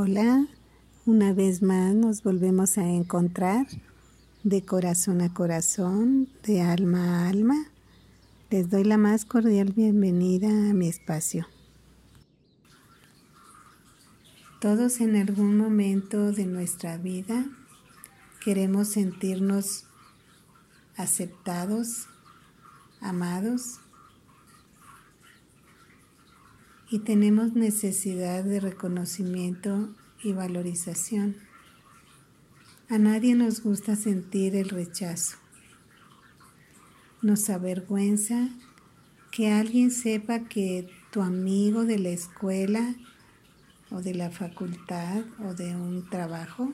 Hola, una vez más nos volvemos a encontrar de corazón a corazón, de alma a alma. Les doy la más cordial bienvenida a mi espacio. Todos en algún momento de nuestra vida queremos sentirnos aceptados, amados y tenemos necesidad de reconocimiento y valorización. A nadie nos gusta sentir el rechazo. Nos avergüenza que alguien sepa que tu amigo de la escuela o de la facultad o de un trabajo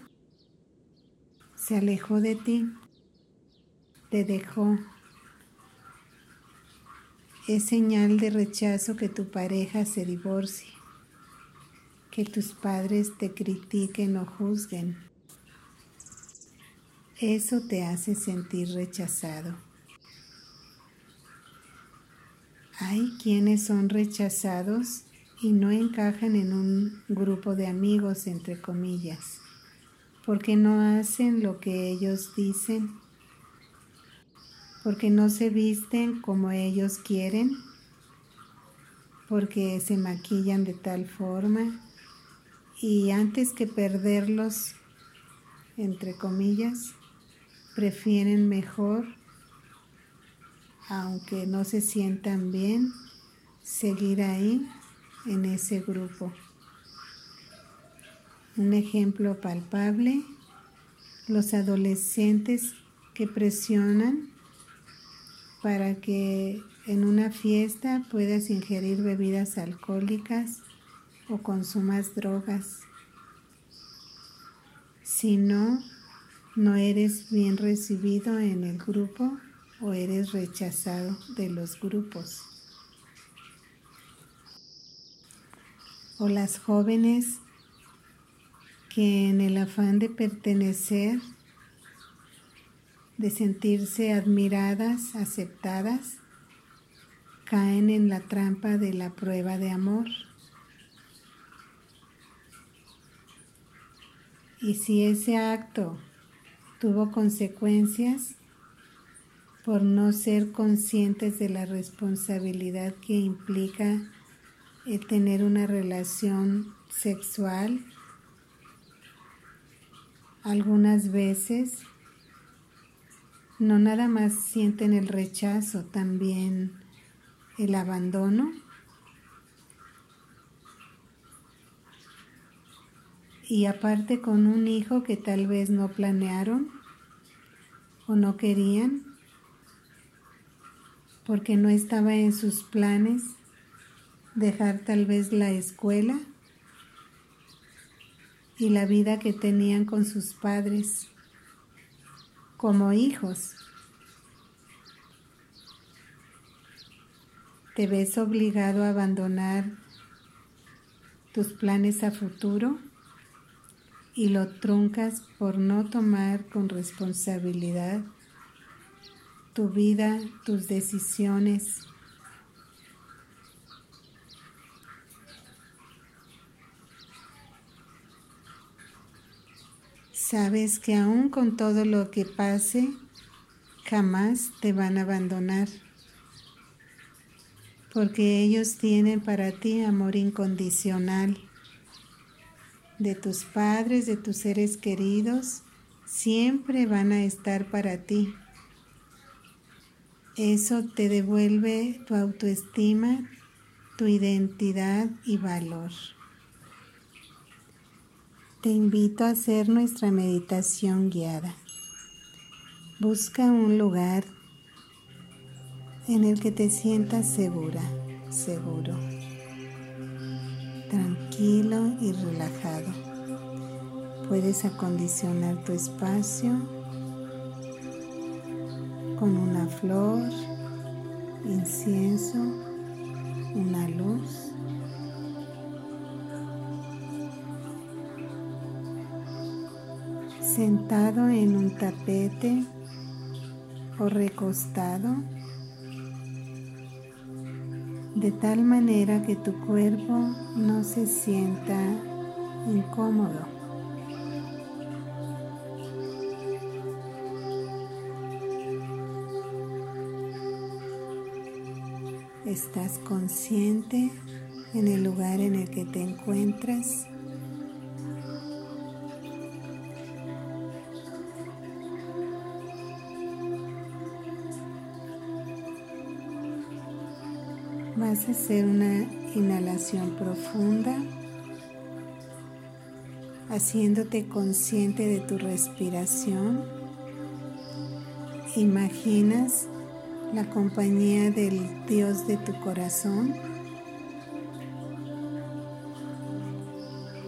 se alejó de ti, te dejó es señal de rechazo que tu pareja se divorcie, que tus padres te critiquen o juzguen. Eso te hace sentir rechazado. Hay quienes son rechazados y no encajan en un grupo de amigos, entre comillas, porque no hacen lo que ellos dicen porque no se visten como ellos quieren, porque se maquillan de tal forma y antes que perderlos, entre comillas, prefieren mejor, aunque no se sientan bien, seguir ahí en ese grupo. Un ejemplo palpable, los adolescentes que presionan para que en una fiesta puedas ingerir bebidas alcohólicas o consumas drogas. Si no, no eres bien recibido en el grupo o eres rechazado de los grupos. O las jóvenes que en el afán de pertenecer de sentirse admiradas, aceptadas, caen en la trampa de la prueba de amor. Y si ese acto tuvo consecuencias por no ser conscientes de la responsabilidad que implica el tener una relación sexual, algunas veces no nada más sienten el rechazo, también el abandono. Y aparte con un hijo que tal vez no planearon o no querían, porque no estaba en sus planes dejar tal vez la escuela y la vida que tenían con sus padres como hijos. ¿Te ves obligado a abandonar tus planes a futuro y lo truncas por no tomar con responsabilidad tu vida, tus decisiones? Sabes que aún con todo lo que pase, jamás te van a abandonar, porque ellos tienen para ti amor incondicional. De tus padres, de tus seres queridos, siempre van a estar para ti. Eso te devuelve tu autoestima, tu identidad y valor. Te invito a hacer nuestra meditación guiada. Busca un lugar en el que te sientas segura, seguro, tranquilo y relajado. Puedes acondicionar tu espacio con una flor, incienso, una luz sentado en un tapete o recostado de tal manera que tu cuerpo no se sienta incómodo. Estás consciente en el lugar en el que te encuentras. Vas a hacer una inhalación profunda, haciéndote consciente de tu respiración. Imaginas la compañía del Dios de tu corazón.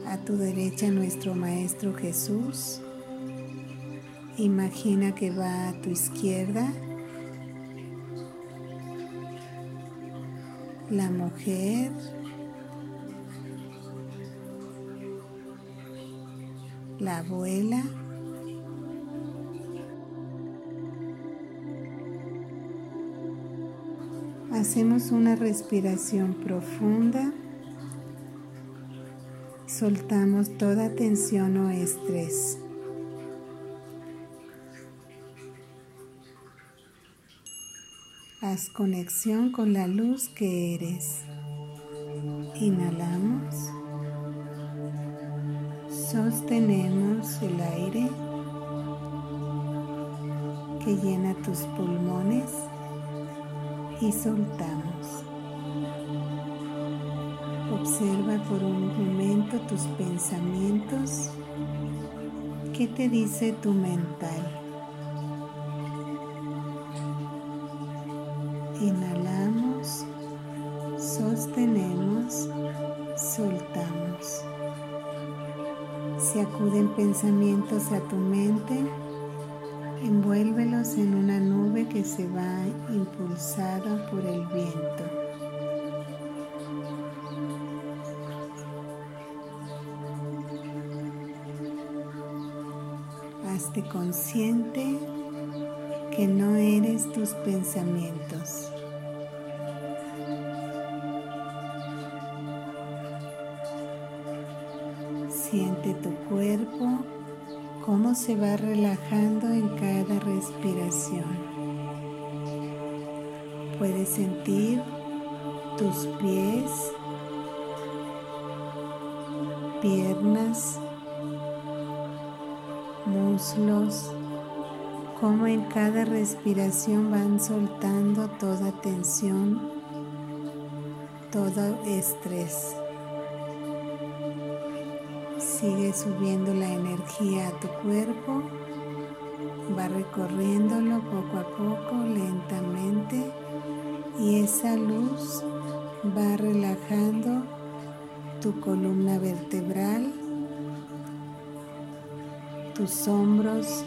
A tu derecha nuestro Maestro Jesús. Imagina que va a tu izquierda la mujer, la abuela, Hacemos una respiración profunda. Soltamos toda tensión o estrés. Haz conexión con la luz que eres. Inhalamos. Sostenemos el aire que llena tus pulmones y soltamos. Observa por un momento tus pensamientos. ¿Qué te dice tu mental? Pensamientos a tu mente, envuélvelos en una nube que se va impulsada por el viento. Hazte consciente que no eres tus pensamientos. Tu cuerpo cómo se va relajando en cada respiración. Puedes sentir tus pies, piernas, muslos, cómo en cada respiración van soltando toda tensión, todo estrés. Sigue subiendo la energía a tu cuerpo, va recorriéndolo poco a poco, lentamente, y esa luz va relajando tu columna vertebral, tus hombros,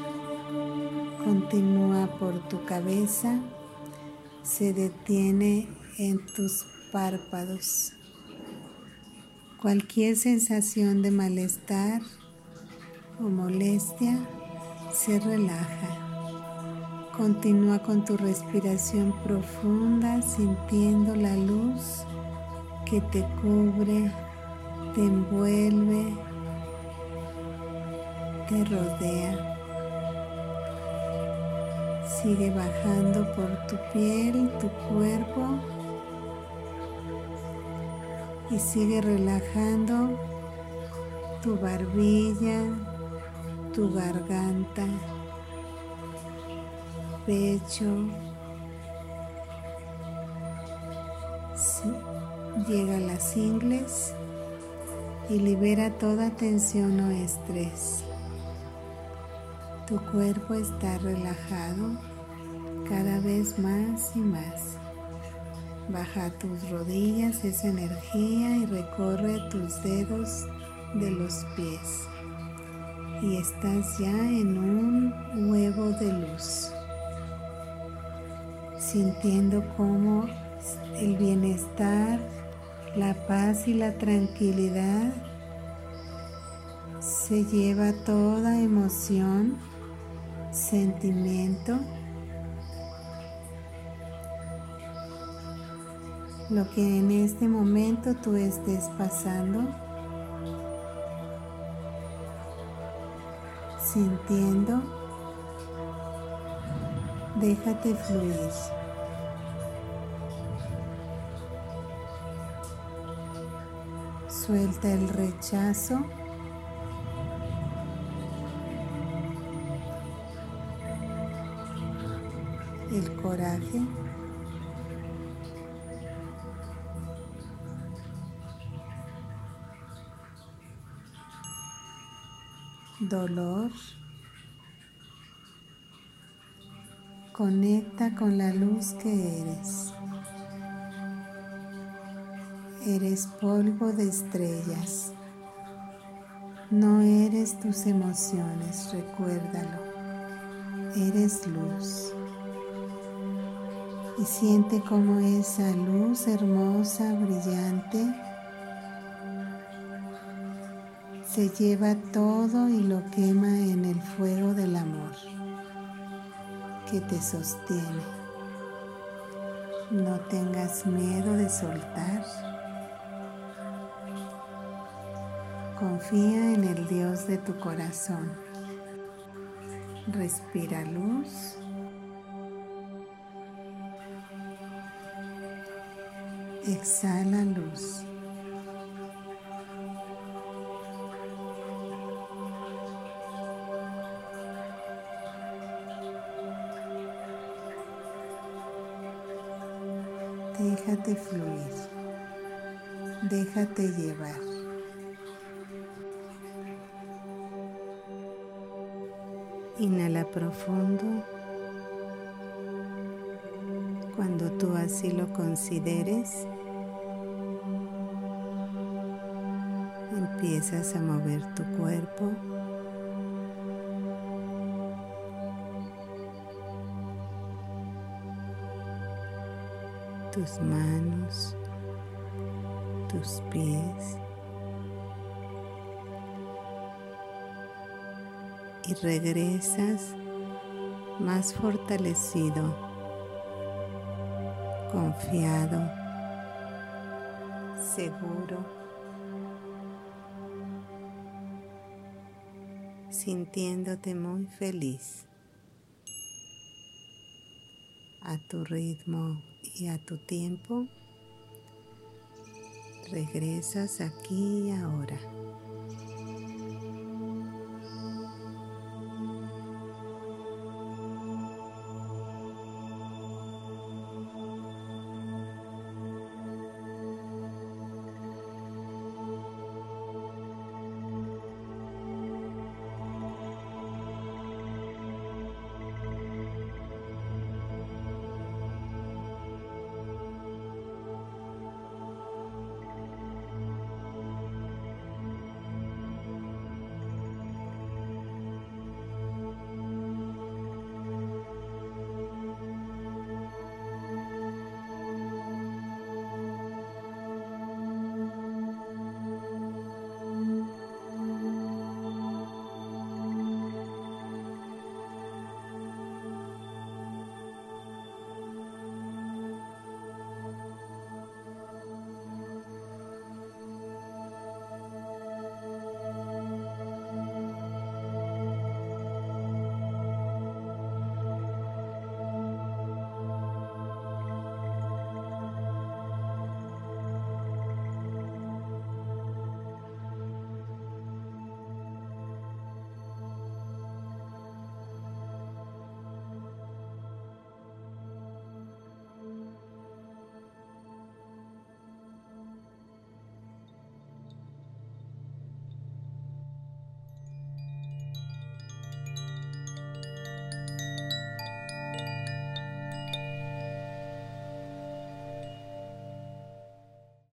continúa por tu cabeza, se detiene en tus párpados. Cualquier sensación de malestar o molestia se relaja. Continúa con tu respiración profunda sintiendo la luz que te cubre, te envuelve, te rodea. Sigue bajando por tu piel, tu cuerpo y sigue relajando tu barbilla, tu garganta, pecho. llega a las ingles y libera toda tensión o estrés. Tu cuerpo está relajado cada vez más y más. Baja tus rodillas esa energía y recorre tus dedos de los pies. Y estás ya en un huevo de luz. Sintiendo cómo el bienestar, la paz y la tranquilidad se lleva toda emoción, sentimiento lo que en este momento tú estés pasando, sintiendo, déjate fluir. Suelta el rechazo. El coraje. Dolor. Conecta con la luz que eres. Eres polvo de estrellas. No eres tus emociones, recuérdalo. Eres luz. Y siente como esa luz hermosa, brillante, se lleva todo y lo quema en el fuego del amor que te sostiene. No tengas miedo de soltar. Confía en el Dios de tu corazón. Respira luz. Exhala luz. Déjate fluir. Déjate llevar. Inhala profundo. Cuando tú así lo consideres, empiezas a mover tu cuerpo tus manos, tus pies. Y regresas más fortalecido, confiado, seguro, sintiéndote muy feliz a tu ritmo y a tu tiempo regresas aquí y ahora.